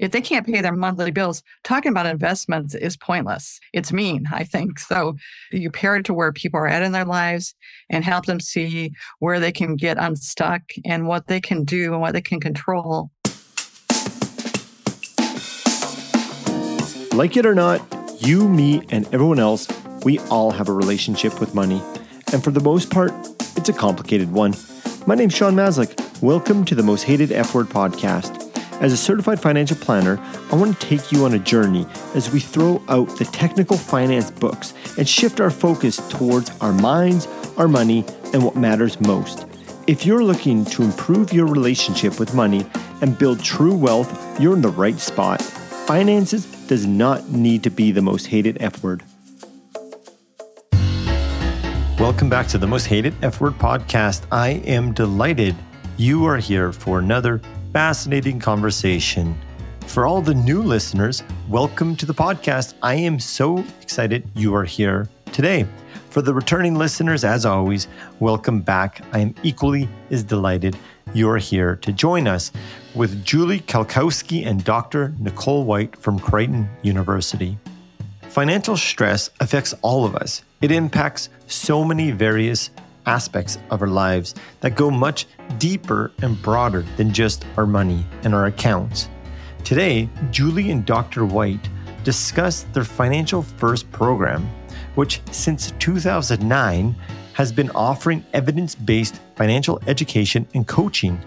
if they can't pay their monthly bills, talking about investments is pointless. It's mean, I think. So you pair it to where people are at in their lives and help them see where they can get unstuck and what they can do and what they can control. Like it or not, you, me, and everyone else, we all have a relationship with money. And for the most part, it's a complicated one. My name's Sean Maslick. Welcome to the Most Hated F Word podcast. As a certified financial planner, I want to take you on a journey as we throw out the technical finance books and shift our focus towards our minds, our money, and what matters most. If you're looking to improve your relationship with money and build true wealth, you're in the right spot. Finances does not need to be the most hated F word. Welcome back to the Most Hated F Word podcast. I am delighted you are here for another fascinating conversation. For all the new listeners, welcome to the podcast. I am so excited you are here today. For the returning listeners, as always, welcome back. I am equally as delighted you're here to join us with Julie Kalkowski and Dr. Nicole White from Creighton University. Financial stress affects all of us. It impacts so many various aspects of our lives that go much deeper and broader than just our money and our accounts. Today, Julie and Dr. White discuss their Financial First program, which since 2009 has been offering evidence based financial education and coaching.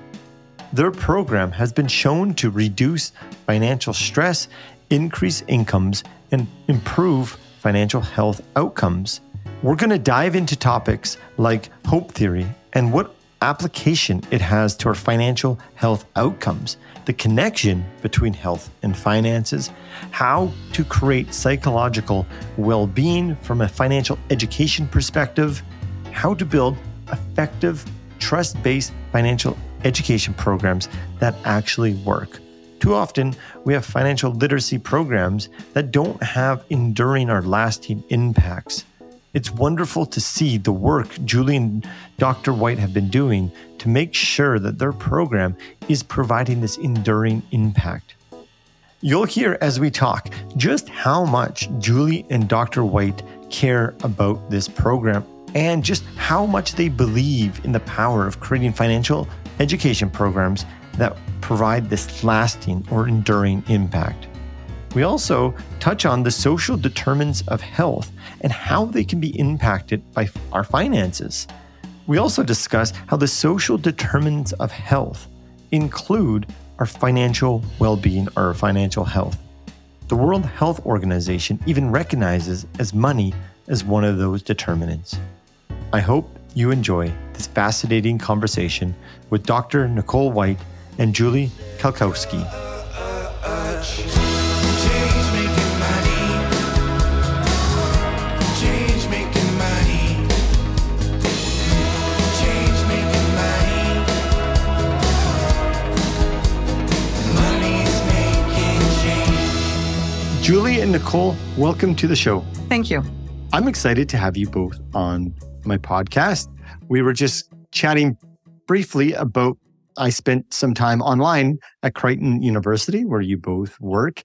Their program has been shown to reduce financial stress, increase incomes, and improve financial health outcomes. We're going to dive into topics like hope theory and what application it has to our financial health outcomes, the connection between health and finances, how to create psychological well being from a financial education perspective, how to build effective, trust based financial education programs that actually work. Too often, we have financial literacy programs that don't have enduring or lasting impacts. It's wonderful to see the work Julie and Dr. White have been doing to make sure that their program is providing this enduring impact. You'll hear as we talk just how much Julie and Dr. White care about this program and just how much they believe in the power of creating financial education programs that provide this lasting or enduring impact. We also touch on the social determinants of health and how they can be impacted by our finances. We also discuss how the social determinants of health include our financial well being or financial health. The World Health Organization even recognizes as money as one of those determinants. I hope you enjoy this fascinating conversation with Dr. Nicole White and Julie Kalkowski. Julie and Nicole, welcome to the show. Thank you. I'm excited to have you both on my podcast. We were just chatting briefly about I spent some time online at Creighton University where you both work.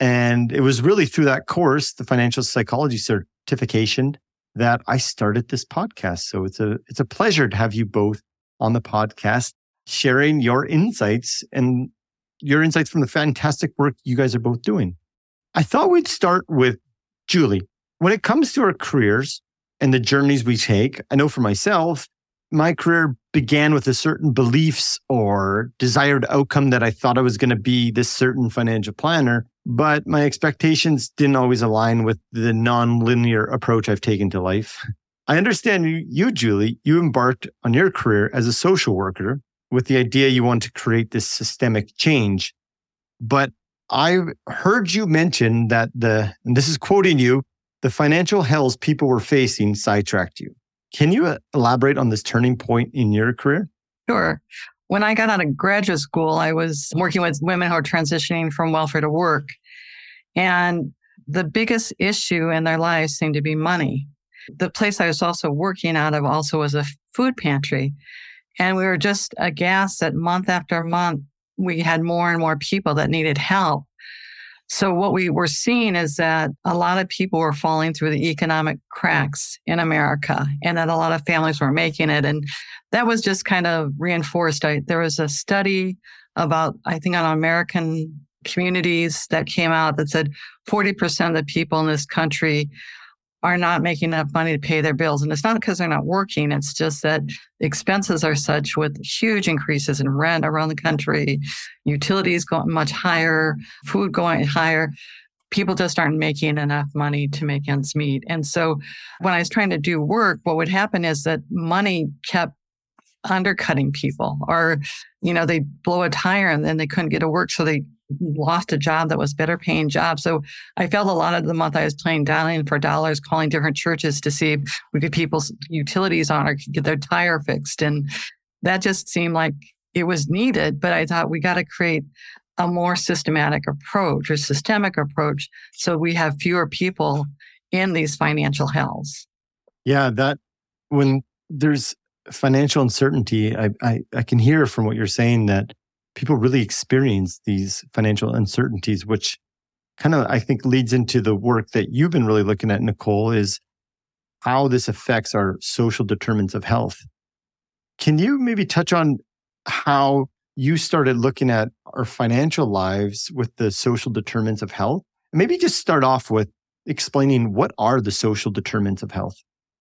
And it was really through that course, the financial psychology certification, that I started this podcast. So it's a it's a pleasure to have you both on the podcast sharing your insights and your insights from the fantastic work you guys are both doing. I thought we'd start with Julie. When it comes to our careers and the journeys we take, I know for myself, my career began with a certain beliefs or desired outcome that I thought I was going to be this certain financial planner, but my expectations didn't always align with the non-linear approach I've taken to life. I understand you, Julie, you embarked on your career as a social worker with the idea you want to create this systemic change. But I heard you mention that the, and this is quoting you, the financial hells people were facing sidetracked you. Can you uh, elaborate on this turning point in your career? Sure. When I got out of graduate school, I was working with women who are transitioning from welfare to work. And the biggest issue in their lives seemed to be money. The place I was also working out of also was a food pantry. And we were just aghast that month after month, we had more and more people that needed help. So what we were seeing is that a lot of people were falling through the economic cracks in America and that a lot of families were making it. And that was just kind of reinforced. I, there was a study about, I think on American communities that came out that said 40% of the people in this country are not making enough money to pay their bills. And it's not because they're not working, it's just that expenses are such with huge increases in rent around the country, utilities going much higher, food going higher. People just aren't making enough money to make ends meet. And so when I was trying to do work, what would happen is that money kept undercutting people or you know they blow a tire and then they couldn't get to work so they lost a job that was better paying job. So I felt a lot of the month I was playing dialing for dollars, calling different churches to see if we could people's utilities on or could get their tire fixed. And that just seemed like it was needed. But I thought we got to create a more systematic approach or systemic approach so we have fewer people in these financial hells. Yeah, that when there's financial uncertainty, I, I, I can hear from what you're saying that people really experience these financial uncertainties, which kind of, I think, leads into the work that you've been really looking at, Nicole, is how this affects our social determinants of health. Can you maybe touch on how you started looking at our financial lives with the social determinants of health? Maybe just start off with explaining what are the social determinants of health?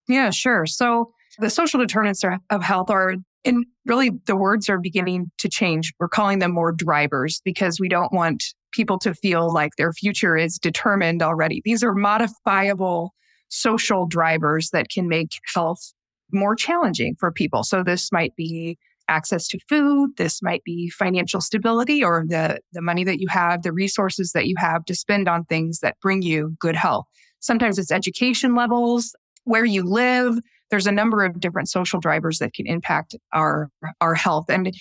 Yeah, sure. So the social determinants of health are and really, the words are beginning to change. We're calling them more drivers because we don't want people to feel like their future is determined already. These are modifiable social drivers that can make health more challenging for people. So, this might be access to food, this might be financial stability, or the, the money that you have, the resources that you have to spend on things that bring you good health. Sometimes it's education levels, where you live, there's a number of different social drivers that can impact our our health and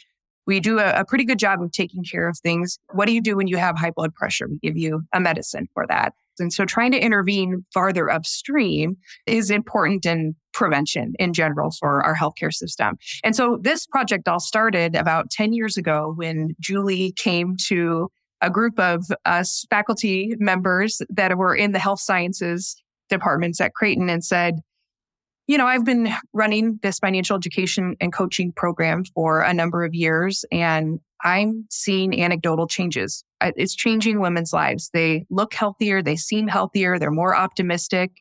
we do a, a, pretty good job of taking care of things. What do you do when you have high blood pressure? We give you a medicine for that. And so trying to intervene farther upstream is important in prevention in general for our healthcare system. And so this project all started about 10 years ago when Julie came to a group of us faculty members that were in the health sciences departments at Creighton and said, you know, I've been running this financial education and coaching program for a number of years, and I'm seeing anecdotal changes. It's changing women's lives. They look healthier, they seem healthier, they're more optimistic.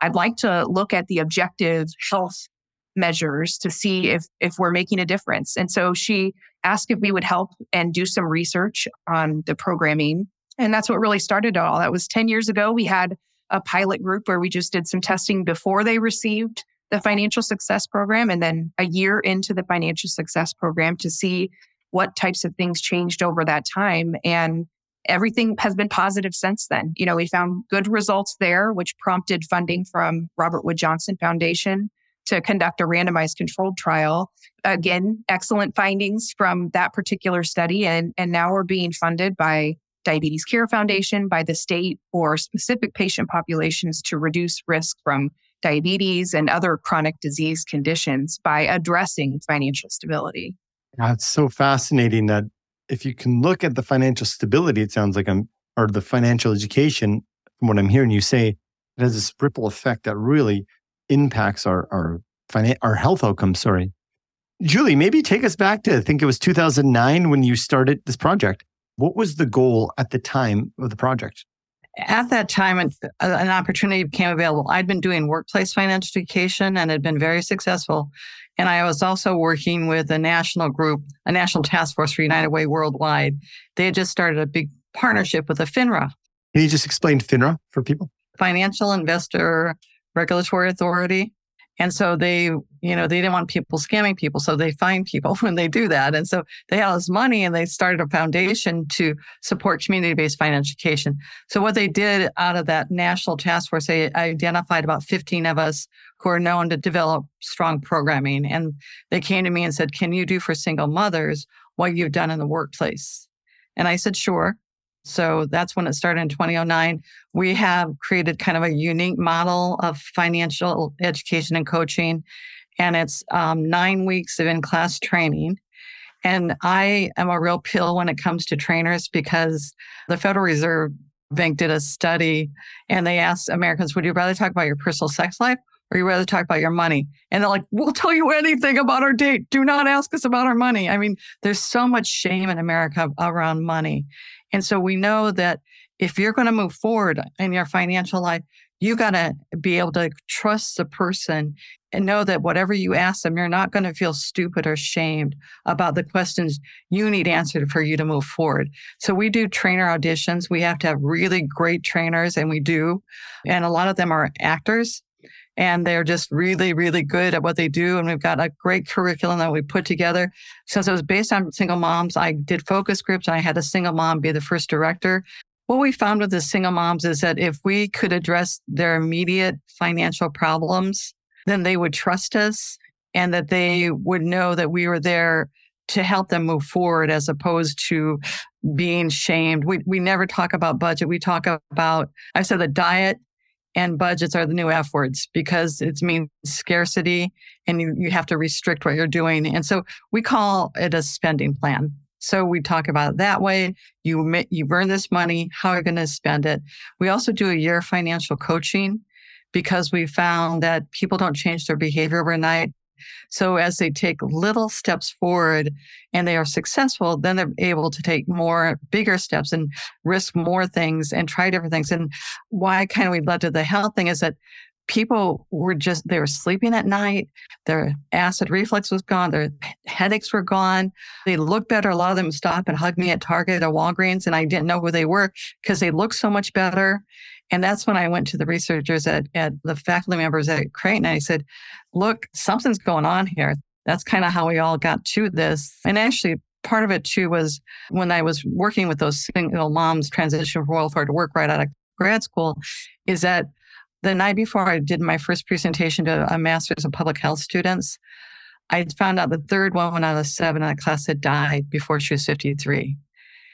I'd like to look at the objective health measures to see if if we're making a difference. And so she asked if we would help and do some research on the programming. And that's what really started it all. That was 10 years ago. We had a pilot group where we just did some testing before they received the financial success program and then a year into the financial success program to see what types of things changed over that time. And everything has been positive since then. You know, we found good results there, which prompted funding from Robert Wood Johnson Foundation to conduct a randomized controlled trial. Again, excellent findings from that particular study. And, and now we're being funded by Diabetes Care Foundation, by the state for specific patient populations to reduce risk from diabetes and other chronic disease conditions by addressing financial stability. Yeah, so fascinating that if you can look at the financial stability, it sounds like I'm, or the financial education, from what I'm hearing you say, it has this ripple effect that really impacts our our finan- our health outcomes. Sorry, Julie, maybe take us back to I think it was 2009 when you started this project. What was the goal at the time of the project? At that time, an, uh, an opportunity became available. I'd been doing workplace financial education and had been very successful. And I was also working with a national group, a national task force for United Way Worldwide. They had just started a big partnership with the FINRA. Can you just explain FINRA for people? Financial Investor Regulatory Authority. And so they, you know, they didn't want people scamming people. So they find people when they do that. And so they had all this money and they started a foundation to support community based financial education. So what they did out of that national task force, they identified about 15 of us who are known to develop strong programming. And they came to me and said, Can you do for single mothers what you've done in the workplace? And I said, Sure. So that's when it started in 2009. We have created kind of a unique model of financial education and coaching. And it's um, nine weeks of in class training. And I am a real pill when it comes to trainers because the Federal Reserve Bank did a study and they asked Americans, would you rather talk about your personal sex life or you rather talk about your money? And they're like, we'll tell you anything about our date. Do not ask us about our money. I mean, there's so much shame in America around money. And so we know that if you're going to move forward in your financial life, you got to be able to trust the person and know that whatever you ask them, you're not going to feel stupid or shamed about the questions you need answered for you to move forward. So we do trainer auditions. We have to have really great trainers, and we do. And a lot of them are actors. And they're just really, really good at what they do. And we've got a great curriculum that we put together. Since it was based on single moms, I did focus groups and I had a single mom be the first director. What we found with the single moms is that if we could address their immediate financial problems, then they would trust us and that they would know that we were there to help them move forward as opposed to being shamed. We, we never talk about budget. We talk about, I said the diet and budgets are the new F words because it means scarcity and you, you have to restrict what you're doing. And so we call it a spending plan. So we talk about that way. You you earn this money. How are you going to spend it? We also do a year financial coaching because we found that people don't change their behavior overnight. So as they take little steps forward and they are successful, then they're able to take more bigger steps and risk more things and try different things. And why kind of we led to the health thing is that people were just they were sleeping at night their acid reflux was gone their headaches were gone. They looked better. A lot of them stopped and hugged me at target or walgreens and i didn't know who they were because they looked so much better. And that's when i went to the researchers at, at the faculty members at creighton and i said look something's going on here. That's kind of how we all got to this. And actually part of it too was when i was working with those single moms transition from welfare to work right out of grad school is that the night before I did my first presentation to a master's of public health students, I found out the third woman out of seven in the class had died before she was 53.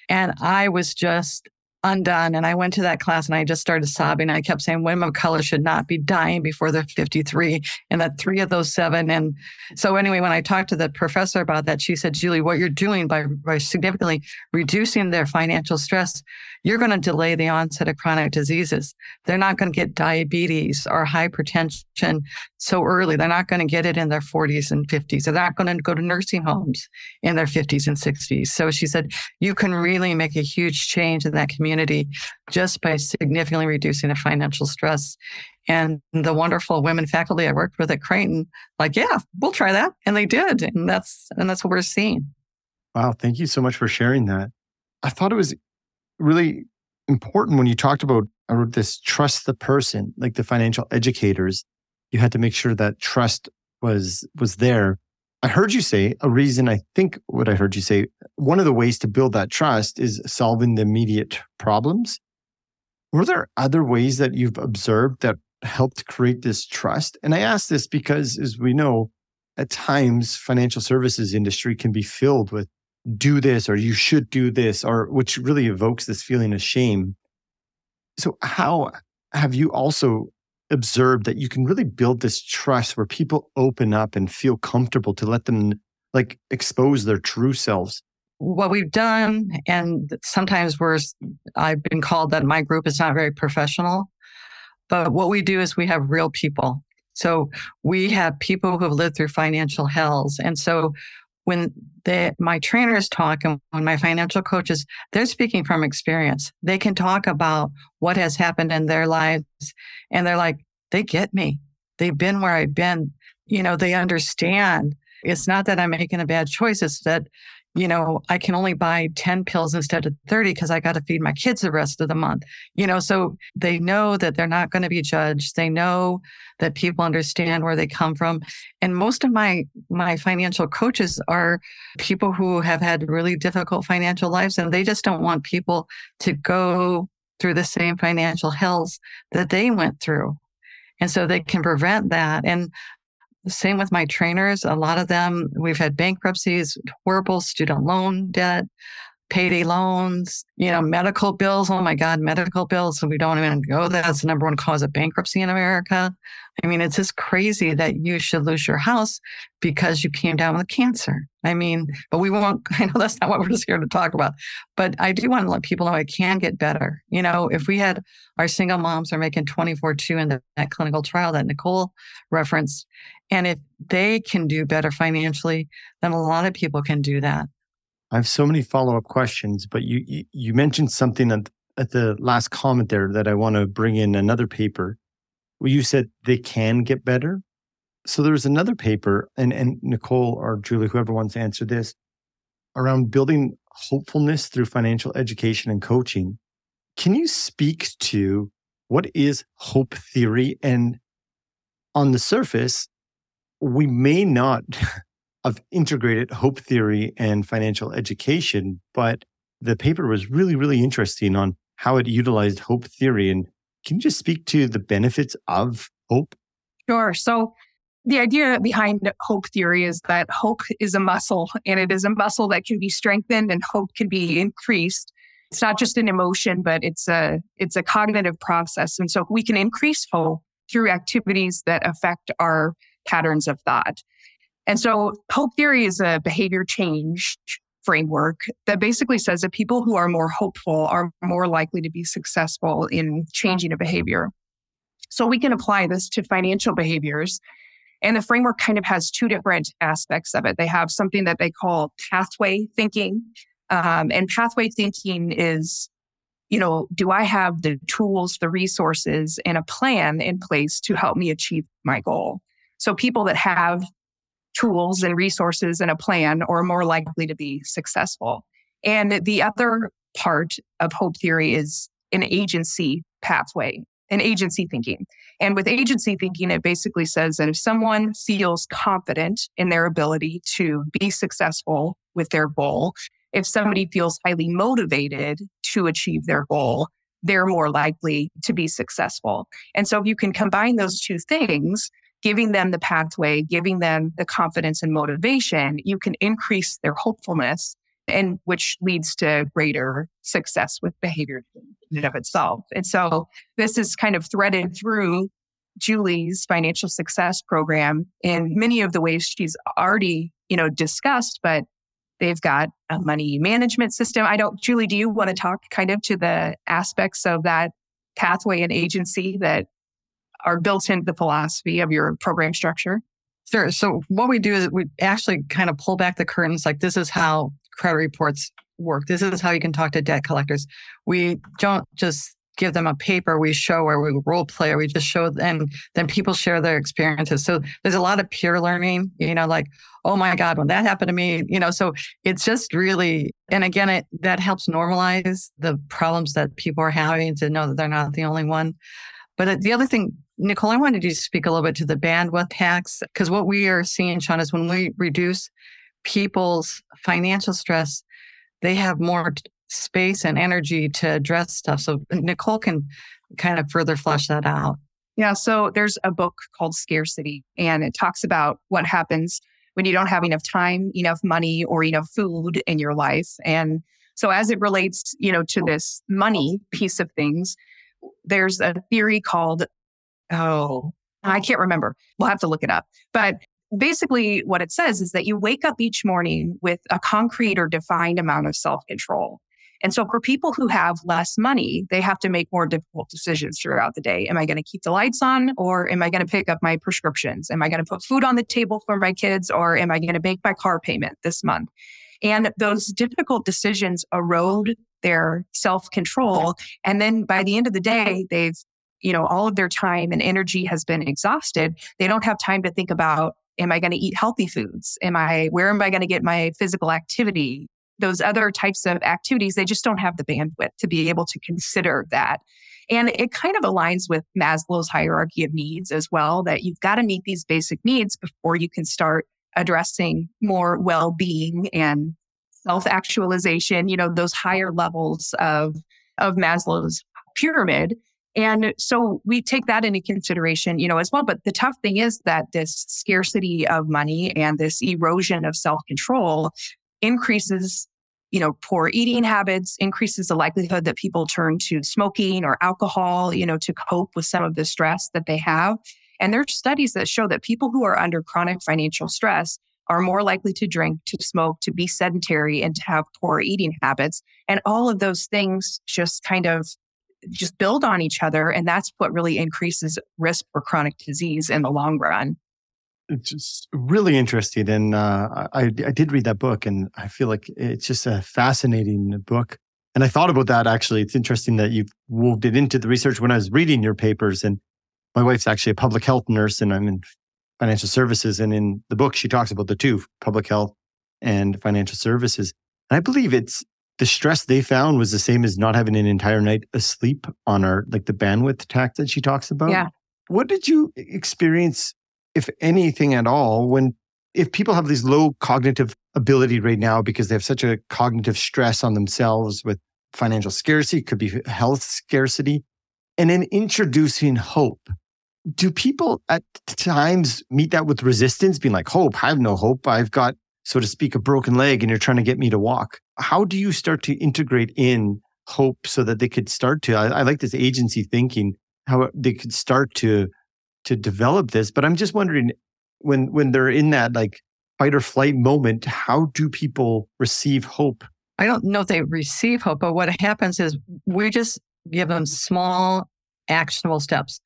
And I was just undone. And I went to that class and I just started sobbing. I kept saying women of color should not be dying before they're 53. And that three of those seven. And so anyway, when I talked to the professor about that, she said, Julie, what you're doing by, by significantly reducing their financial stress, you're going to delay the onset of chronic diseases. They're not going to get diabetes or hypertension so early. They're not going to get it in their 40s and 50s. They're not going to go to nursing homes in their 50s and 60s. So she said, you can really make a huge change in that community just by significantly reducing the financial stress. And the wonderful women faculty I worked with at Creighton, like, yeah, we'll try that. And they did. And that's and that's what we're seeing. Wow. Thank you so much for sharing that. I thought it was really important when you talked about I wrote this trust the person, like the financial educators. You had to make sure that trust was was there. I heard you say a reason, I think what I heard you say, one of the ways to build that trust is solving the immediate problems. Were there other ways that you've observed that helped create this trust? And I ask this because, as we know, at times financial services industry can be filled with do this or you should do this or which really evokes this feeling of shame. So how have you also observed that you can really build this trust where people open up and feel comfortable to let them like expose their true selves? What we've done and sometimes we're i've been called that my group is not very professional but what we do is we have real people. So we have people who have lived through financial hells and so when the, my trainers talk and when my financial coaches, they're speaking from experience. They can talk about what has happened in their lives and they're like, they get me. They've been where I've been. You know, they understand. It's not that I'm making a bad choice. It's that you know, I can only buy 10 pills instead of 30 because I got to feed my kids the rest of the month. You know, so they know that they're not going to be judged. They know that people understand where they come from. And most of my my financial coaches are people who have had really difficult financial lives and they just don't want people to go through the same financial hells that they went through. And so they can prevent that. And same with my trainers. A lot of them, we've had bankruptcies, horrible student loan debt. Payday loans, you know, medical bills. Oh my God, medical bills. So we don't even go there. That's the number one cause of bankruptcy in America. I mean, it's just crazy that you should lose your house because you came down with cancer. I mean, but we won't, I know that's not what we're just here to talk about, but I do want to let people know it can get better. You know, if we had our single moms are making 24 2 in the, that clinical trial that Nicole referenced, and if they can do better financially, then a lot of people can do that. I have so many follow up questions, but you, you, mentioned something at, at the last comment there that I want to bring in another paper where you said they can get better. So there's another paper, and, and Nicole or Julie, whoever wants to answer this, around building hopefulness through financial education and coaching. Can you speak to what is hope theory? And on the surface, we may not of integrated hope theory and financial education. But the paper was really, really interesting on how it utilized hope theory. And can you just speak to the benefits of hope? Sure. So, the idea behind hope theory is that hope is a muscle and it is a muscle that can be strengthened and hope can be increased. It's not just an emotion, but it's a it's a cognitive process. And so we can increase hope through activities that affect our patterns of thought. And so hope theory is a behavior change framework that basically says that people who are more hopeful are more likely to be successful in changing a behavior. So we can apply this to financial behaviors. And the framework kind of has two different aspects of it. They have something that they call pathway thinking. Um, and pathway thinking is, you know, do I have the tools, the resources, and a plan in place to help me achieve my goal? So people that have tools and resources and a plan are more likely to be successful. And the other part of hope theory is an agency pathway, an agency thinking. And with agency thinking, it basically says that if someone feels confident in their ability to be successful with their goal, if somebody feels highly motivated to achieve their goal, they're more likely to be successful. And so if you can combine those two things, giving them the pathway, giving them the confidence and motivation, you can increase their hopefulness and which leads to greater success with behavior in and of itself. And so this is kind of threaded through Julie's financial success program in many of the ways she's already, you know, discussed, but they've got a money management system. I don't, Julie, do you want to talk kind of to the aspects of that pathway and agency that are built into the philosophy of your program structure? Sure. So what we do is we actually kind of pull back the curtains. Like this is how credit reports work. This is how you can talk to debt collectors. We don't just give them a paper. We show where we role play, or we just show, and then people share their experiences. So there's a lot of peer learning. You know, like oh my god, when that happened to me. You know, so it's just really, and again, it that helps normalize the problems that people are having to know that they're not the only one. But uh, the other thing Nicole, I wanted you to speak a little bit to the bandwidth tax because what we are seeing, Sean, is when we reduce people's financial stress, they have more space and energy to address stuff. So Nicole can kind of further flesh that out. Yeah. So there's a book called Scarcity, and it talks about what happens when you don't have enough time, enough money, or enough food in your life. And so as it relates, you know, to this money piece of things, there's a theory called Oh, I can't remember. We'll have to look it up. But basically, what it says is that you wake up each morning with a concrete or defined amount of self control. And so, for people who have less money, they have to make more difficult decisions throughout the day. Am I going to keep the lights on or am I going to pick up my prescriptions? Am I going to put food on the table for my kids or am I going to make my car payment this month? And those difficult decisions erode their self control. And then by the end of the day, they've you know, all of their time and energy has been exhausted, they don't have time to think about, am I going to eat healthy foods? Am I, where am I going to get my physical activity? Those other types of activities, they just don't have the bandwidth to be able to consider that. And it kind of aligns with Maslow's hierarchy of needs as well, that you've got to meet these basic needs before you can start addressing more well being and self actualization, you know, those higher levels of, of Maslow's pyramid. And so we take that into consideration, you know, as well. But the tough thing is that this scarcity of money and this erosion of self control increases you know, poor eating habits increases the likelihood that people turn to smoking or alcohol, you know, to cope with some of the stress that they have. And there are studies that show that people who are under chronic financial stress are more likely to drink, to smoke, to be sedentary, and to have poor eating habits. And all of those things just kind of just build on each other. And that's what really increases risk for chronic disease in the long run. It's just really interesting. And uh, I, I did read that book, and I feel like it's just a fascinating book. And I thought about that actually. It's interesting that you've wove it into the research when I was reading your papers. And my wife's actually a public health nurse, and I'm in financial services. And in the book, she talks about the two public health and financial services. And I believe it's the stress they found was the same as not having an entire night asleep on our, like the bandwidth tax that she talks about. Yeah. What did you experience, if anything at all, when, if people have these low cognitive ability right now because they have such a cognitive stress on themselves with financial scarcity, could be health scarcity, and then introducing hope do people at times meet that with resistance, being like, hope, I have no hope. I've got, so to speak, a broken leg and you're trying to get me to walk. How do you start to integrate in hope so that they could start to, I, I like this agency thinking, how they could start to, to develop this. But I'm just wondering when, when they're in that like fight or flight moment, how do people receive hope? I don't know if they receive hope, but what happens is we just give them small actionable steps.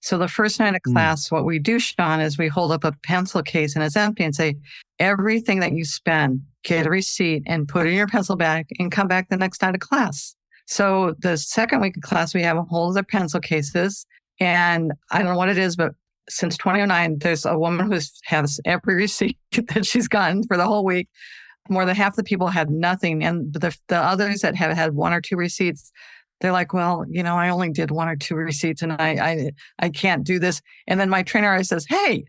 So the first night of mm. class, mm. what we do, Sean, is we hold up a pencil case and it's empty and say, everything that you spend, get a receipt and put it in your pencil bag and come back the next night of class. So the second week of class, we have a whole other pencil cases. And I don't know what it is, but since 2009, there's a woman who has every receipt that she's gotten for the whole week. More than half the people had nothing. And the, the others that have had one or two receipts, they're like, well, you know, I only did one or two receipts and I, I, I can't do this. And then my trainer always says, Hey,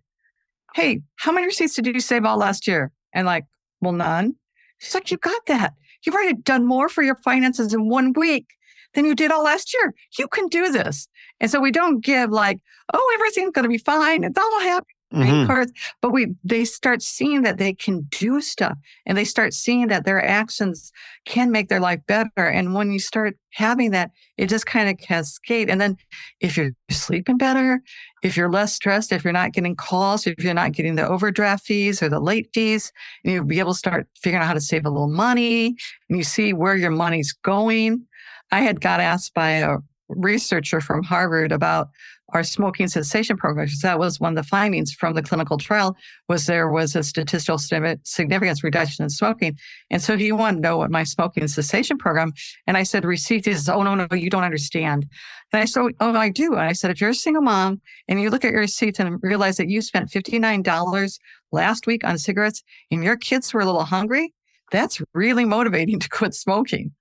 hey, how many receipts did you save all last year? And like, well, none. She's like, you got that. You've already done more for your finances in one week than you did all last year. You can do this. And so we don't give like, oh, everything's going to be fine. It's all happy mm-hmm. cards. But we they start seeing that they can do stuff and they start seeing that their actions can make their life better. And when you start having that, it just kind of cascade. And then if you're sleeping better, if you're less stressed, if you're not getting calls, if you're not getting the overdraft fees or the late fees, and you'll be able to start figuring out how to save a little money and you see where your money's going. I had got asked by a researcher from Harvard about our smoking cessation program. That was one of the findings from the clinical trial was there was a statistical significance reduction in smoking. And so he wanted to know what my smoking cessation program. And I said, receipt is, oh, no, no, you don't understand. And I said, oh, I do. And I said, if you're a single mom and you look at your receipts and realize that you spent $59 last week on cigarettes and your kids were a little hungry, that's really motivating to quit smoking.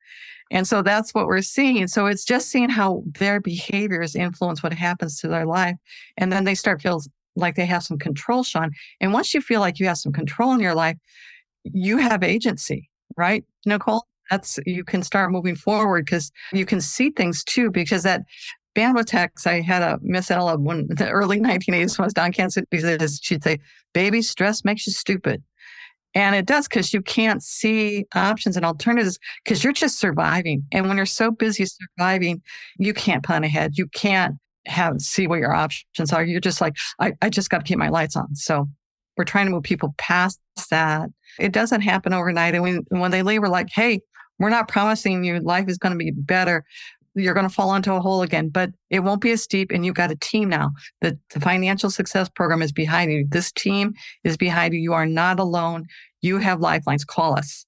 And so that's what we're seeing. So it's just seeing how their behaviors influence what happens to their life. And then they start feel like they have some control, Sean. And once you feel like you have some control in your life, you have agency, right, Nicole? That's you can start moving forward because you can see things too. Because that bandwidth tax, I had a Miss Ella when the early 1980s when I was Don Kansas. She'd say, "Baby, stress makes you stupid." And it does because you can't see options and alternatives because you're just surviving. And when you're so busy surviving, you can't plan ahead. You can't have see what your options are. You're just like, I, I just got to keep my lights on. So we're trying to move people past that. It doesn't happen overnight. And when, when they leave, we're like, hey, we're not promising you life is going to be better you're going to fall into a hole again, but it won't be as steep. And you've got a team now. The, the financial success program is behind you. This team is behind you. You are not alone. You have lifelines. Call us.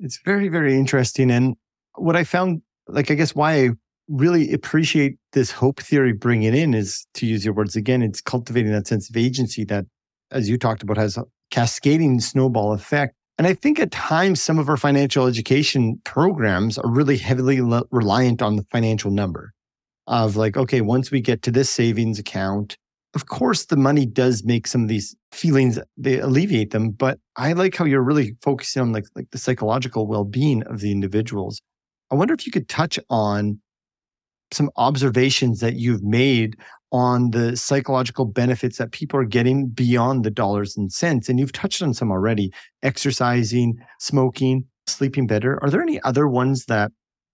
It's very, very interesting. And what I found, like, I guess why I really appreciate this hope theory bringing in is to use your words again, it's cultivating that sense of agency that, as you talked about, has a cascading snowball effect and I think at times some of our financial education programs are really heavily le- reliant on the financial number of like, okay, once we get to this savings account, of course the money does make some of these feelings, they alleviate them. But I like how you're really focusing on like, like the psychological well-being of the individuals. I wonder if you could touch on some observations that you've made on the psychological benefits that people are getting beyond the dollars and cents. And you've touched on some already exercising, smoking. sleeping better. Are there any other ones that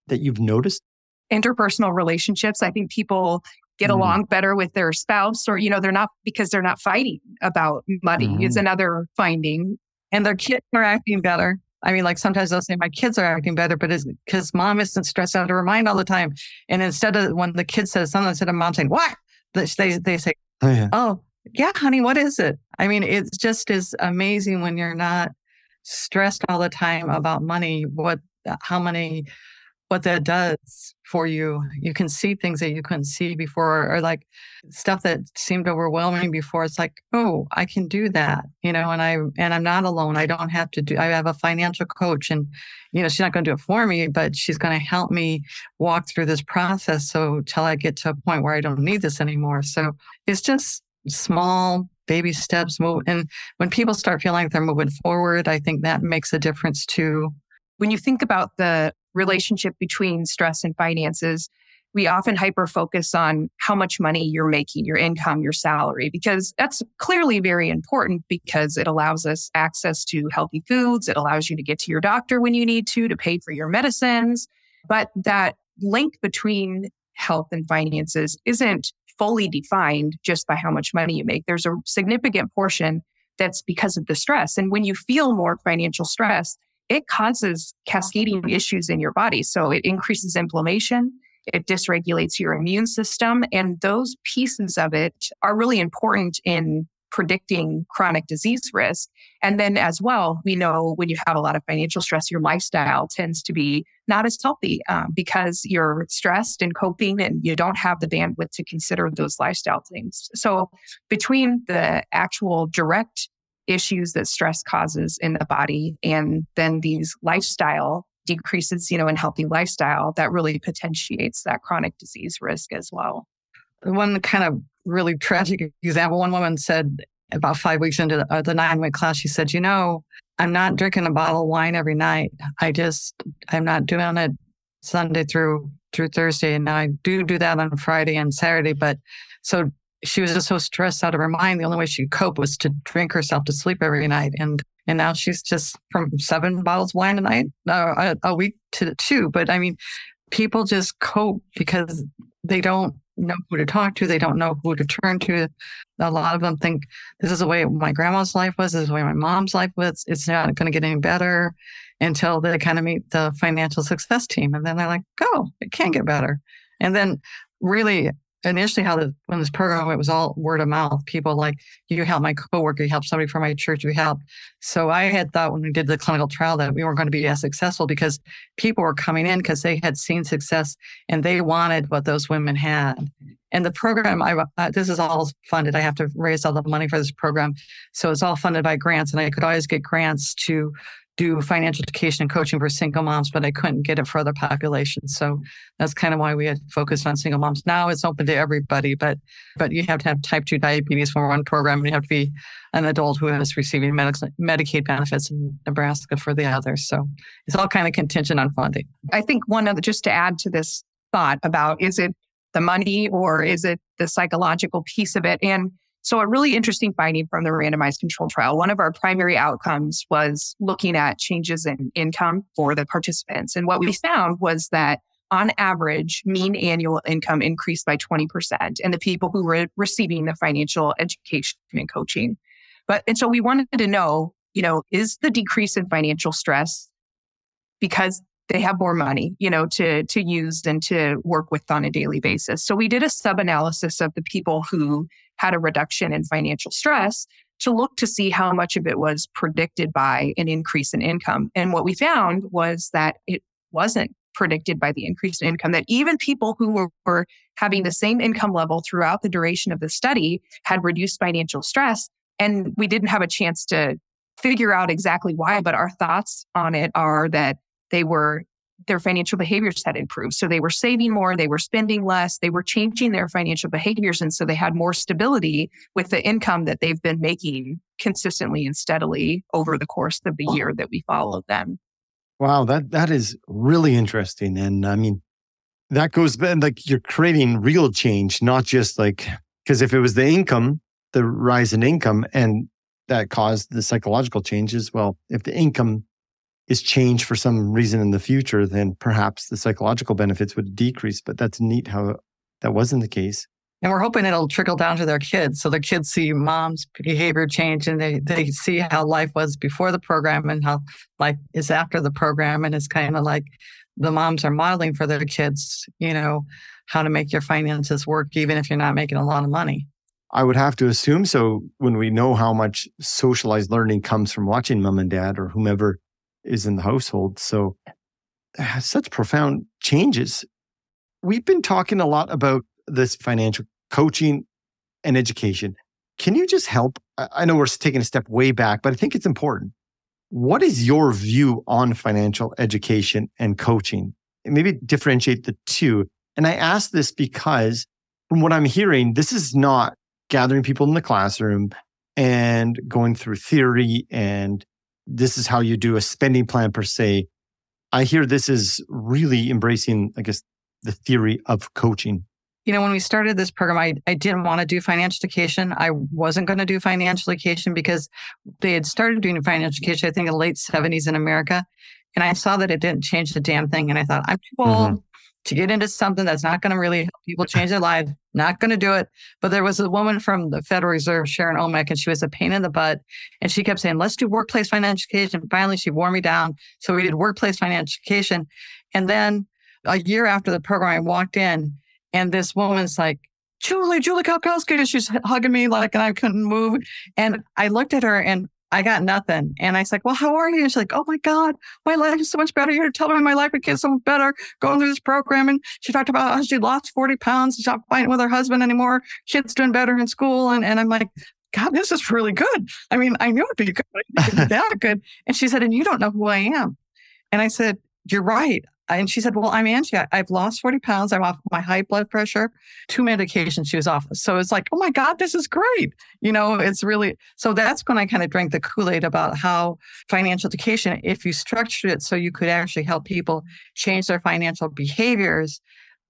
that you've noticed? Interpersonal relationships. I think people get mm. along better with their spouse or you know they're not because they're not fighting about money mm. is another finding and their kids are acting better I mean, like sometimes they'll say my kids are acting better, but it's because mom isn't stressed out of her mind all the time. And instead of when the kid says something, instead of mom saying, what? They, they say, oh yeah. oh, yeah, honey, what is it? I mean, it's just is amazing when you're not stressed all the time about money, what, uh, how many what that does for you. You can see things that you couldn't see before, or like stuff that seemed overwhelming before. It's like, oh, I can do that, you know. And I and I'm not alone. I don't have to do. I have a financial coach, and you know, she's not going to do it for me, but she's going to help me walk through this process. So till I get to a point where I don't need this anymore. So it's just small baby steps move and when people start feeling like they're moving forward i think that makes a difference too when you think about the relationship between stress and finances, we often hyper focus on how much money you're making, your income, your salary, because that's clearly very important because it allows us access to healthy foods. It allows you to get to your doctor when you need to, to pay for your medicines. But that link between health and finances isn't fully defined just by how much money you make. There's a significant portion that's because of the stress. And when you feel more financial stress, it causes cascading issues in your body. So it increases inflammation, it dysregulates your immune system. And those pieces of it are really important in predicting chronic disease risk. And then as well, we know when you have a lot of financial stress, your lifestyle tends to be not as healthy um, because you're stressed and coping and you don't have the bandwidth to consider those lifestyle things. So between the actual direct issues that stress causes in the body and then these lifestyle decreases you know in healthy lifestyle that really potentiates that chronic disease risk as well. One kind of really tragic example one woman said about five weeks into the, uh, the nine week class she said you know i'm not drinking a bottle of wine every night. I just i'm not doing it sunday through through thursday and i do do that on friday and saturday but so she was just so stressed out of her mind. The only way she could cope was to drink herself to sleep every night. And and now she's just from seven bottles of wine a night, uh, a, a week to two. But I mean, people just cope because they don't know who to talk to. They don't know who to turn to. A lot of them think this is the way my grandma's life was. This is the way my mom's life was. It's not going to get any better until they kind of meet the financial success team. And then they're like, oh, it can get better. And then really initially how the when this program it was all word of mouth people like you help my coworker you help somebody from my church you help. So i had thought when we did the clinical trial that we weren't going to be as successful because people were coming in because they had seen success and they wanted what those women had. And the program i uh, this is all funded. I have to raise all the money for this program. So it's all funded by grants and i could always get grants to do financial education and coaching for single moms, but I couldn't get it for other populations. So that's kind of why we had focused on single moms. Now it's open to everybody, but but you have to have type 2 diabetes for one program and you have to be an adult who is receiving Medicaid benefits in Nebraska for the other. So it's all kind of contingent on funding. I think one of the, just to add to this thought about is it the money or is it the psychological piece of it? And so, a really interesting finding from the randomized control trial one of our primary outcomes was looking at changes in income for the participants. And what we found was that on average, mean annual income increased by 20%, and the people who were receiving the financial education and coaching. But, and so we wanted to know, you know, is the decrease in financial stress because they have more money, you know, to to use and to work with on a daily basis. So we did a sub analysis of the people who had a reduction in financial stress to look to see how much of it was predicted by an increase in income. And what we found was that it wasn't predicted by the increase in income, that even people who were, were having the same income level throughout the duration of the study had reduced financial stress. And we didn't have a chance to figure out exactly why, but our thoughts on it are that they were their financial behaviors had improved. So they were saving more, they were spending less, they were changing their financial behaviors. And so they had more stability with the income that they've been making consistently and steadily over the course of the year that we followed them. Wow, that that is really interesting. And I mean, that goes like you're creating real change, not just like because if it was the income, the rise in income, and that caused the psychological changes, well, if the income is changed for some reason in the future, then perhaps the psychological benefits would decrease. But that's neat how that wasn't the case. And we're hoping it'll trickle down to their kids. So their kids see mom's behavior change and they, they see how life was before the program and how life is after the program. And it's kind of like the moms are modeling for their kids, you know, how to make your finances work, even if you're not making a lot of money. I would have to assume so when we know how much socialized learning comes from watching mom and dad or whomever is in the household. So ah, such profound changes. We've been talking a lot about this financial coaching and education. Can you just help? I know we're taking a step way back, but I think it's important. What is your view on financial education and coaching? Maybe differentiate the two. And I ask this because from what I'm hearing, this is not gathering people in the classroom and going through theory and this is how you do a spending plan per se. I hear this is really embracing, I guess, the theory of coaching. You know, when we started this program, I, I didn't want to do financial education. I wasn't going to do financial education because they had started doing financial education, I think, in the late 70s in America. And I saw that it didn't change the damn thing. And I thought, I'm too old mm-hmm. To get into something that's not going to really help people change their lives. Not going to do it. But there was a woman from the Federal Reserve, Sharon Omek, and she was a pain in the butt. And she kept saying, let's do workplace financial education. Finally, she wore me down. So we did workplace financial education. And then a year after the program, I walked in and this woman's like, Julie, Julie Kalkowski. And she's hugging me like, and I couldn't move. And I looked at her and I got nothing. And I was like, well, how are you? And she's like, oh my God, my life is so much better. You're telling me my life would get so much better going through this program. And she talked about how she lost 40 pounds. She's not fighting with her husband anymore. Kids doing better in school. And, and I'm like, God, this is really good. I mean, I knew it'd be good. that good. And she said, and you don't know who I am. And I said, you're right. And she said, Well, I'm Angie. I've lost 40 pounds. I'm off my high blood pressure, two medications she was off. So it's like, Oh my God, this is great. You know, it's really so that's when I kind of drank the Kool Aid about how financial education, if you structured it so you could actually help people change their financial behaviors,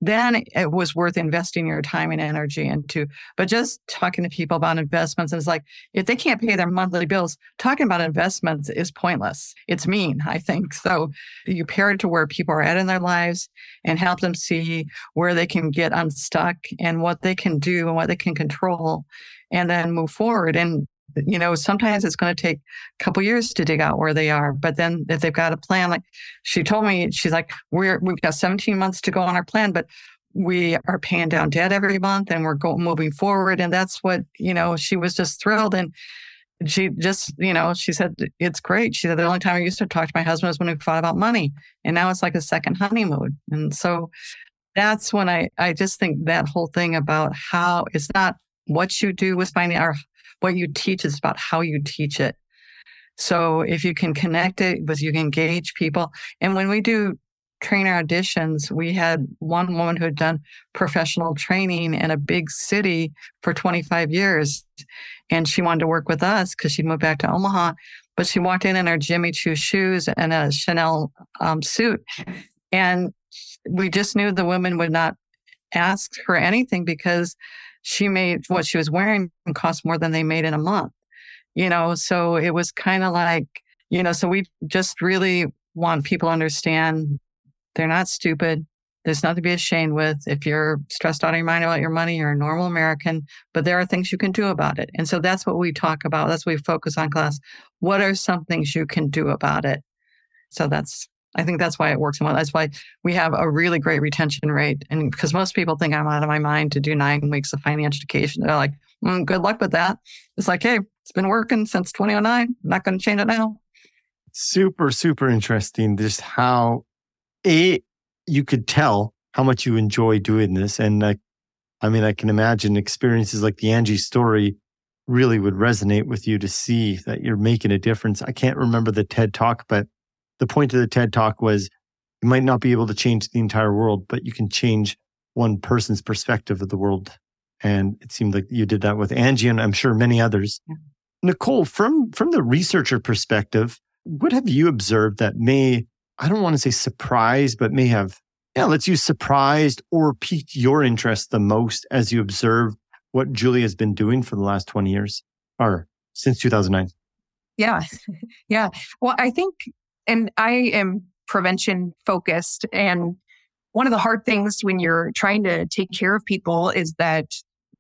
then it was worth investing your time and energy into. But just talking to people about investments is like, if they can't pay their monthly bills, talking about investments is pointless. It's mean, I think. So you pair it to where people are at in their lives and help them see where they can get unstuck and what they can do and what they can control and then move forward. And you know sometimes it's going to take a couple years to dig out where they are but then if they've got a plan like she told me she's like we're we've got 17 months to go on our plan but we are paying down debt every month and we're going moving forward and that's what you know she was just thrilled and she just you know she said it's great. She said the only time i used to talk to my husband was when we fought about money and now it's like a second honeymoon and so that's when i i just think that whole thing about how it's not what you do with finding or what you teach is about how you teach it. So if you can connect it with, you can engage people. And when we do trainer auditions, we had one woman who had done professional training in a big city for 25 years. And she wanted to work with us because she'd moved back to Omaha. But she walked in in her Jimmy Choo shoes and a Chanel um, suit. And we just knew the women would not ask her anything because she made what she was wearing cost more than they made in a month. You know, so it was kind of like, you know, so we just really want people to understand they're not stupid. There's nothing to be ashamed with. If you're stressed out of your mind about your money, you're a normal American, but there are things you can do about it. And so that's what we talk about. That's what we focus on class. What are some things you can do about it? So that's I think that's why it works well. That's why we have a really great retention rate. And because most people think I'm out of my mind to do nine weeks of financial education. They're like, mm, good luck with that. It's like, hey, it's been working since 2009. I'm not going to change it now. Super, super interesting. Just how a you could tell how much you enjoy doing this. And uh, I mean, I can imagine experiences like the Angie story really would resonate with you to see that you're making a difference. I can't remember the TED talk, but the point of the TED talk was you might not be able to change the entire world, but you can change one person's perspective of the world. And it seemed like you did that with Angie and I'm sure many others. Yeah. Nicole, from from the researcher perspective, what have you observed that may, I don't want to say surprise, but may have, yeah, let's use surprised or piqued your interest the most as you observe what Julie has been doing for the last 20 years or since 2009? Yeah. Yeah. Well, I think And I am prevention focused. And one of the hard things when you're trying to take care of people is that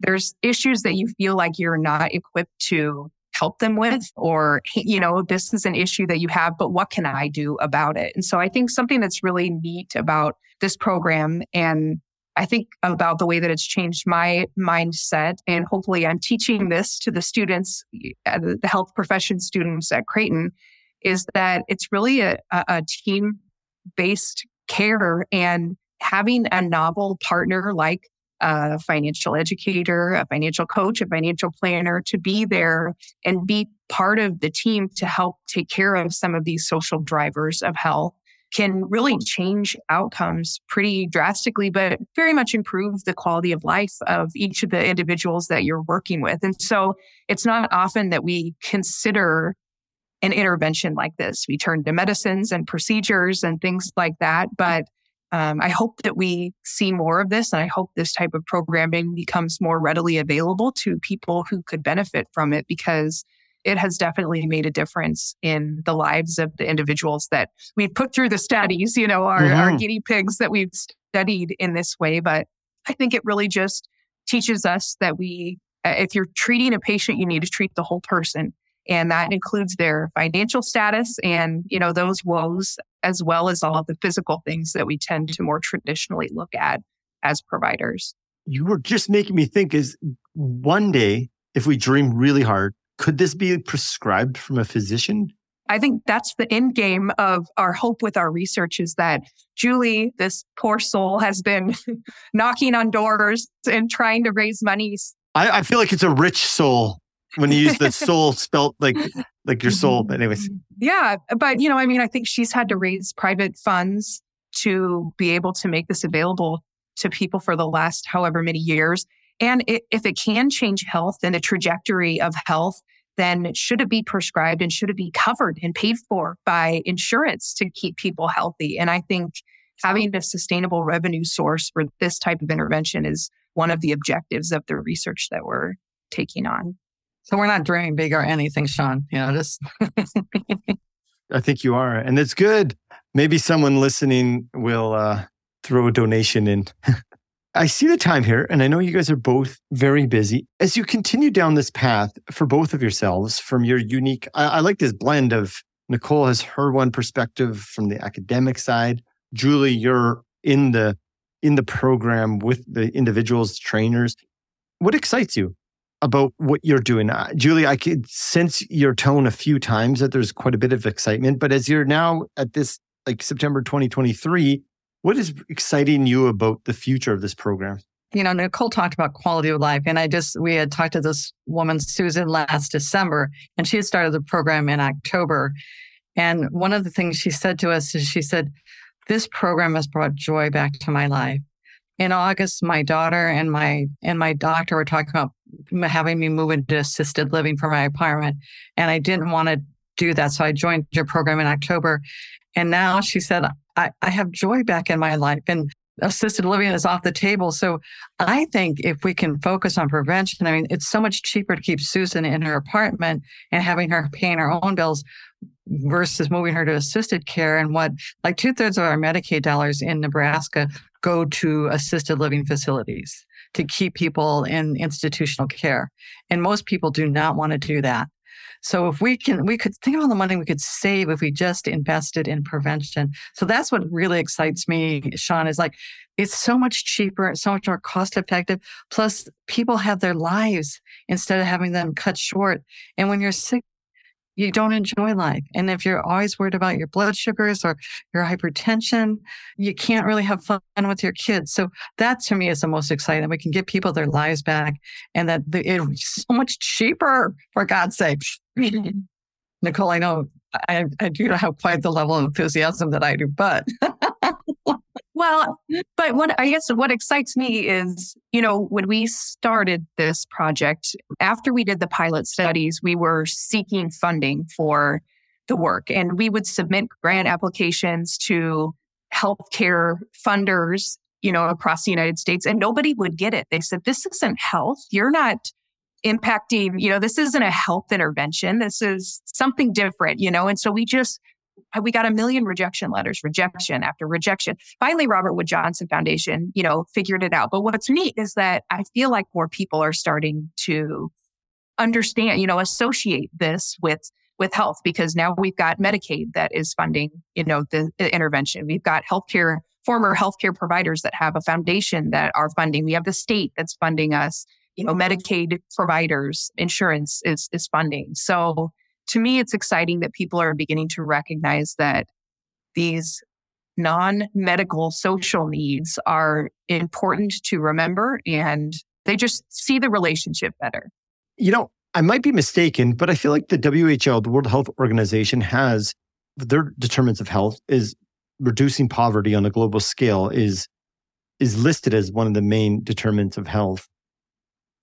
there's issues that you feel like you're not equipped to help them with, or, you know, this is an issue that you have, but what can I do about it? And so I think something that's really neat about this program and I think about the way that it's changed my mindset. And hopefully I'm teaching this to the students, uh, the health profession students at Creighton, is that it's really a, a team based care and having a novel partner like a financial educator, a financial coach, a financial planner to be there and be part of the team to help take care of some of these social drivers of health can really change outcomes pretty drastically, but very much improve the quality of life of each of the individuals that you're working with. And so it's not often that we consider an intervention like this. We turn to medicines and procedures and things like that. But um, I hope that we see more of this. And I hope this type of programming becomes more readily available to people who could benefit from it because it has definitely made a difference in the lives of the individuals that we put through the studies, you know, our, mm-hmm. our guinea pigs that we've studied in this way. But I think it really just teaches us that we, if you're treating a patient, you need to treat the whole person. And that includes their financial status and, you know, those woes, as well as all of the physical things that we tend to more traditionally look at as providers. You were just making me think is one day, if we dream really hard, could this be prescribed from a physician? I think that's the end game of our hope with our research is that Julie, this poor soul, has been knocking on doors and trying to raise money. I, I feel like it's a rich soul when you use the soul spelt like like your soul. But anyways. Mm-hmm. Yeah. But you know, I mean, I think she's had to raise private funds to be able to make this available to people for the last however many years. And it, if it can change health and the trajectory of health, then should it be prescribed and should it be covered and paid for by insurance to keep people healthy? And I think having a sustainable revenue source for this type of intervention is one of the objectives of the research that we're taking on. So we're not dreaming big or anything, Sean. You know, just. I think you are, and it's good. Maybe someone listening will uh, throw a donation in. I see the time here, and I know you guys are both very busy. As you continue down this path for both of yourselves, from your unique, I, I like this blend of Nicole has her one perspective from the academic side. Julie, you're in the in the program with the individuals, trainers. What excites you about what you're doing? Uh, Julie, I could sense your tone a few times that there's quite a bit of excitement. But as you're now at this like September 2023, what is exciting you about the future of this program? You know, Nicole talked about quality of life. And I just, we had talked to this woman, Susan, last December, and she had started the program in October. And one of the things she said to us is she said, This program has brought joy back to my life. In August, my daughter and my and my doctor were talking about having me move into assisted living for my apartment. And I didn't want to do that. So I joined your program in October. And now she said, I, I have joy back in my life and assisted living is off the table. So I think if we can focus on prevention, I mean, it's so much cheaper to keep Susan in her apartment and having her paying her own bills versus moving her to assisted care. And what, like two thirds of our Medicaid dollars in Nebraska go to assisted living facilities to keep people in institutional care. And most people do not want to do that. So if we can, we could think of all the money we could save if we just invested in prevention. So that's what really excites me, Sean, is like it's so much cheaper, it's so much more cost effective. Plus, people have their lives instead of having them cut short. And when you're sick, you don't enjoy life. And if you're always worried about your blood sugars or your hypertension, you can't really have fun with your kids. So that to me is the most exciting. We can give people their lives back and that it's so much cheaper, for God's sake. Nicole, I know I, I do not have quite the level of enthusiasm that I do, but Well, but what I guess what excites me is, you know, when we started this project, after we did the pilot studies, we were seeking funding for the work and we would submit grant applications to healthcare funders, you know, across the United States and nobody would get it. They said, this isn't health. You're not impacting, you know, this isn't a health intervention. This is something different, you know? And so we just Uh, we got a million rejection letters, rejection after rejection. Finally, Robert Wood Johnson Foundation, you know, figured it out. But what's neat is that I feel like more people are starting to understand, you know, associate this with with health because now we've got Medicaid that is funding, you know, the, the intervention. We've got healthcare former healthcare providers that have a foundation that are funding. We have the state that's funding us. You know, Medicaid providers, insurance is is funding. So to me, it's exciting that people are beginning to recognize that these non medical social needs are important to remember and they just see the relationship better. You know, I might be mistaken, but I feel like the WHO, the World Health Organization, has their determinants of health is reducing poverty on a global scale is is listed as one of the main determinants of health.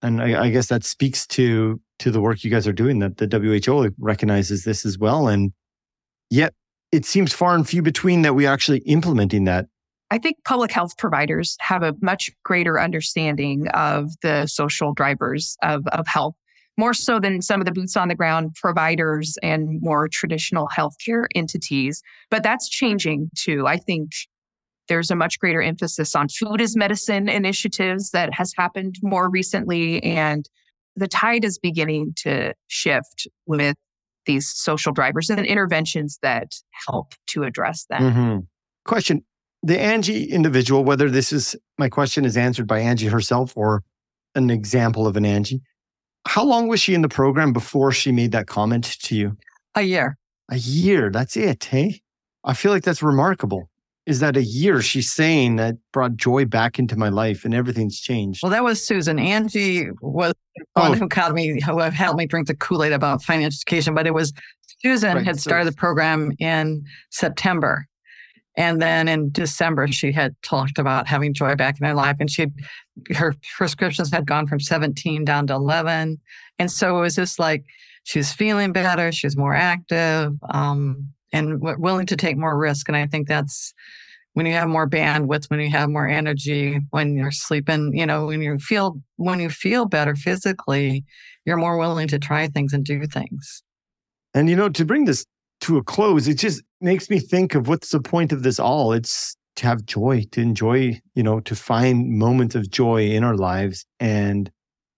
And I, I guess that speaks to to the work you guys are doing that the WHO recognizes this as well. And yet it seems far and few between that we actually implementing that. I think public health providers have a much greater understanding of the social drivers of, of health, more so than some of the boots on the ground providers and more traditional healthcare entities. But that's changing too. I think there's a much greater emphasis on food as medicine initiatives that has happened more recently. And the tide is beginning to shift with these social drivers and interventions that help to address that. Mm-hmm. Question The Angie individual, whether this is my question is answered by Angie herself or an example of an Angie, how long was she in the program before she made that comment to you? A year. A year. That's it, hey? I feel like that's remarkable is that a year she's saying that brought joy back into my life and everything's changed. Well, that was Susan. Angie was the one oh. who called me, who helped me drink the Kool Aid about financial education, but it was Susan right. had started the program in September. And then in December, she had talked about having joy back in her life. And she, her prescriptions had gone from 17 down to 11. And so it was just like she was feeling better. She was more active. Um, and willing to take more risk. And I think that's when you have more bandwidth, when you have more energy, when you're sleeping, you know, when you feel when you feel better physically, you're more willing to try things and do things. And you know, to bring this to a close, it just makes me think of what's the point of this all? It's to have joy, to enjoy, you know, to find moments of joy in our lives. And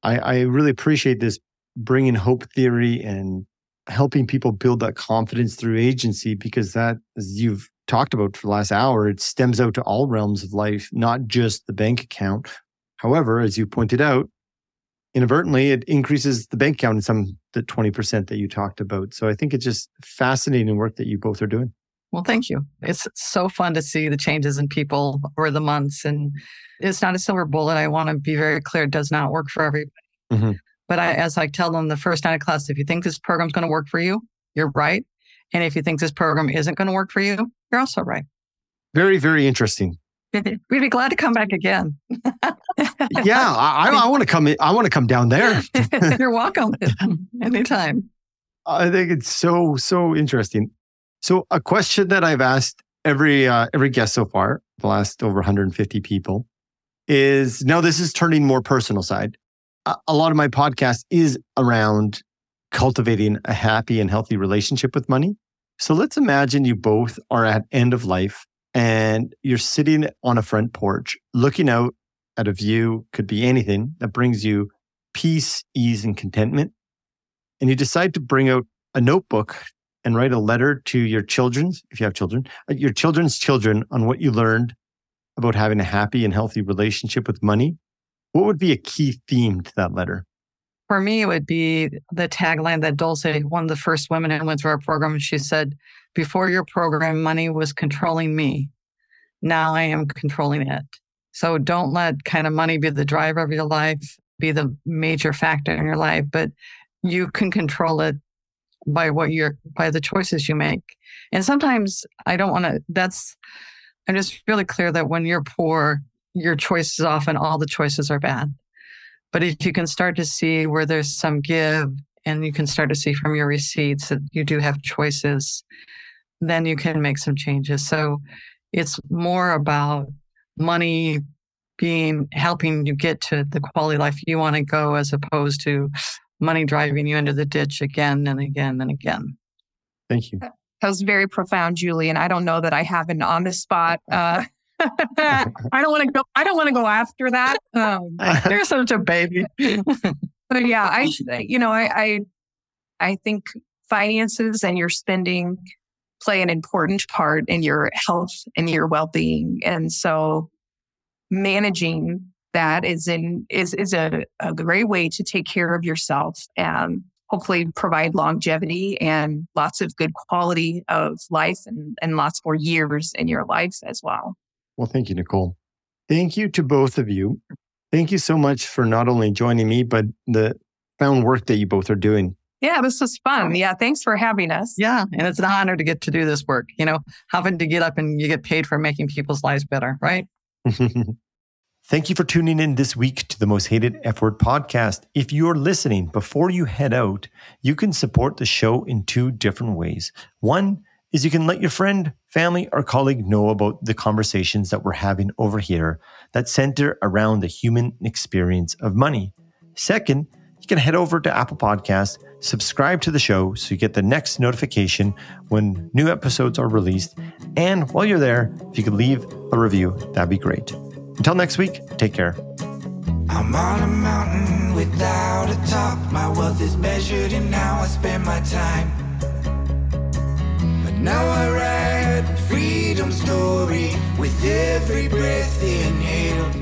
I, I really appreciate this bringing hope theory and helping people build that confidence through agency because that, as you've talked about for the last hour, it stems out to all realms of life, not just the bank account. However, as you pointed out, inadvertently it increases the bank account in some the 20% that you talked about. So I think it's just fascinating work that you both are doing. Well, thank you. It's so fun to see the changes in people over the months. And it's not a silver bullet. I want to be very clear. It does not work for everybody. Mm-hmm. But I, as I tell them the first night of class, if you think this program's going to work for you, you're right. And if you think this program isn't going to work for you, you're also right. Very, very interesting. We'd be glad to come back again. yeah, I, I want to come. In, I want to come down there. you're welcome anytime. I think it's so so interesting. So, a question that I've asked every uh, every guest so far, the last over 150 people, is now this is turning more personal side a lot of my podcast is around cultivating a happy and healthy relationship with money. So let's imagine you both are at end of life and you're sitting on a front porch looking out at a view, could be anything that brings you peace, ease, and contentment. And you decide to bring out a notebook and write a letter to your children's, if you have children, uh, your children's children on what you learned about having a happy and healthy relationship with money what would be a key theme to that letter? For me, it would be the tagline that Dulce, one of the first women who went through our program, she said, Before your program, money was controlling me. Now I am controlling it. So don't let kind of money be the driver of your life, be the major factor in your life, but you can control it by what you're by the choices you make. And sometimes I don't want to that's I'm just really clear that when you're poor, your choices often all the choices are bad. But if you can start to see where there's some give and you can start to see from your receipts that you do have choices, then you can make some changes. So it's more about money being helping you get to the quality life you want to go as opposed to money driving you into the ditch again and again and again. Thank you. That was very profound, Julie. And I don't know that I have an on the spot. Uh, I don't want to go. I don't want to go after that. Um, You're such a baby. but yeah, I, you know, I, I, I think finances and your spending play an important part in your health and your well-being, and so managing that is in is is a, a great way to take care of yourself and hopefully provide longevity and lots of good quality of life and, and lots more years in your life as well. Well, thank you, Nicole. Thank you to both of you. Thank you so much for not only joining me, but the found work that you both are doing. Yeah, this was fun. Yeah, thanks for having us. Yeah, and it's an honor to get to do this work. You know, having to get up and you get paid for making people's lives better, right? Thank you for tuning in this week to the Most Hated F Word podcast. If you're listening before you head out, you can support the show in two different ways. One is you can let your friend, family, or colleague know about the conversations that we're having over here that center around the human experience of money. Second, you can head over to Apple Podcasts, subscribe to the show so you get the next notification when new episodes are released. And while you're there, if you could leave a review, that'd be great. Until next week, take care. I'm on a mountain without a top. My wealth is measured in how I spend my time. Now I write freedom story with every breath inhaled.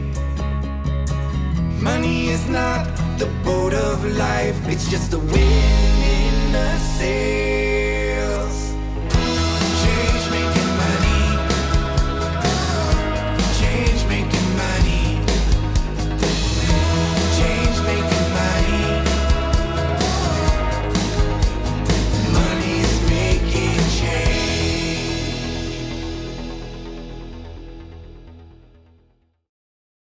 Money is not the boat of life, it's just the wind in the sail.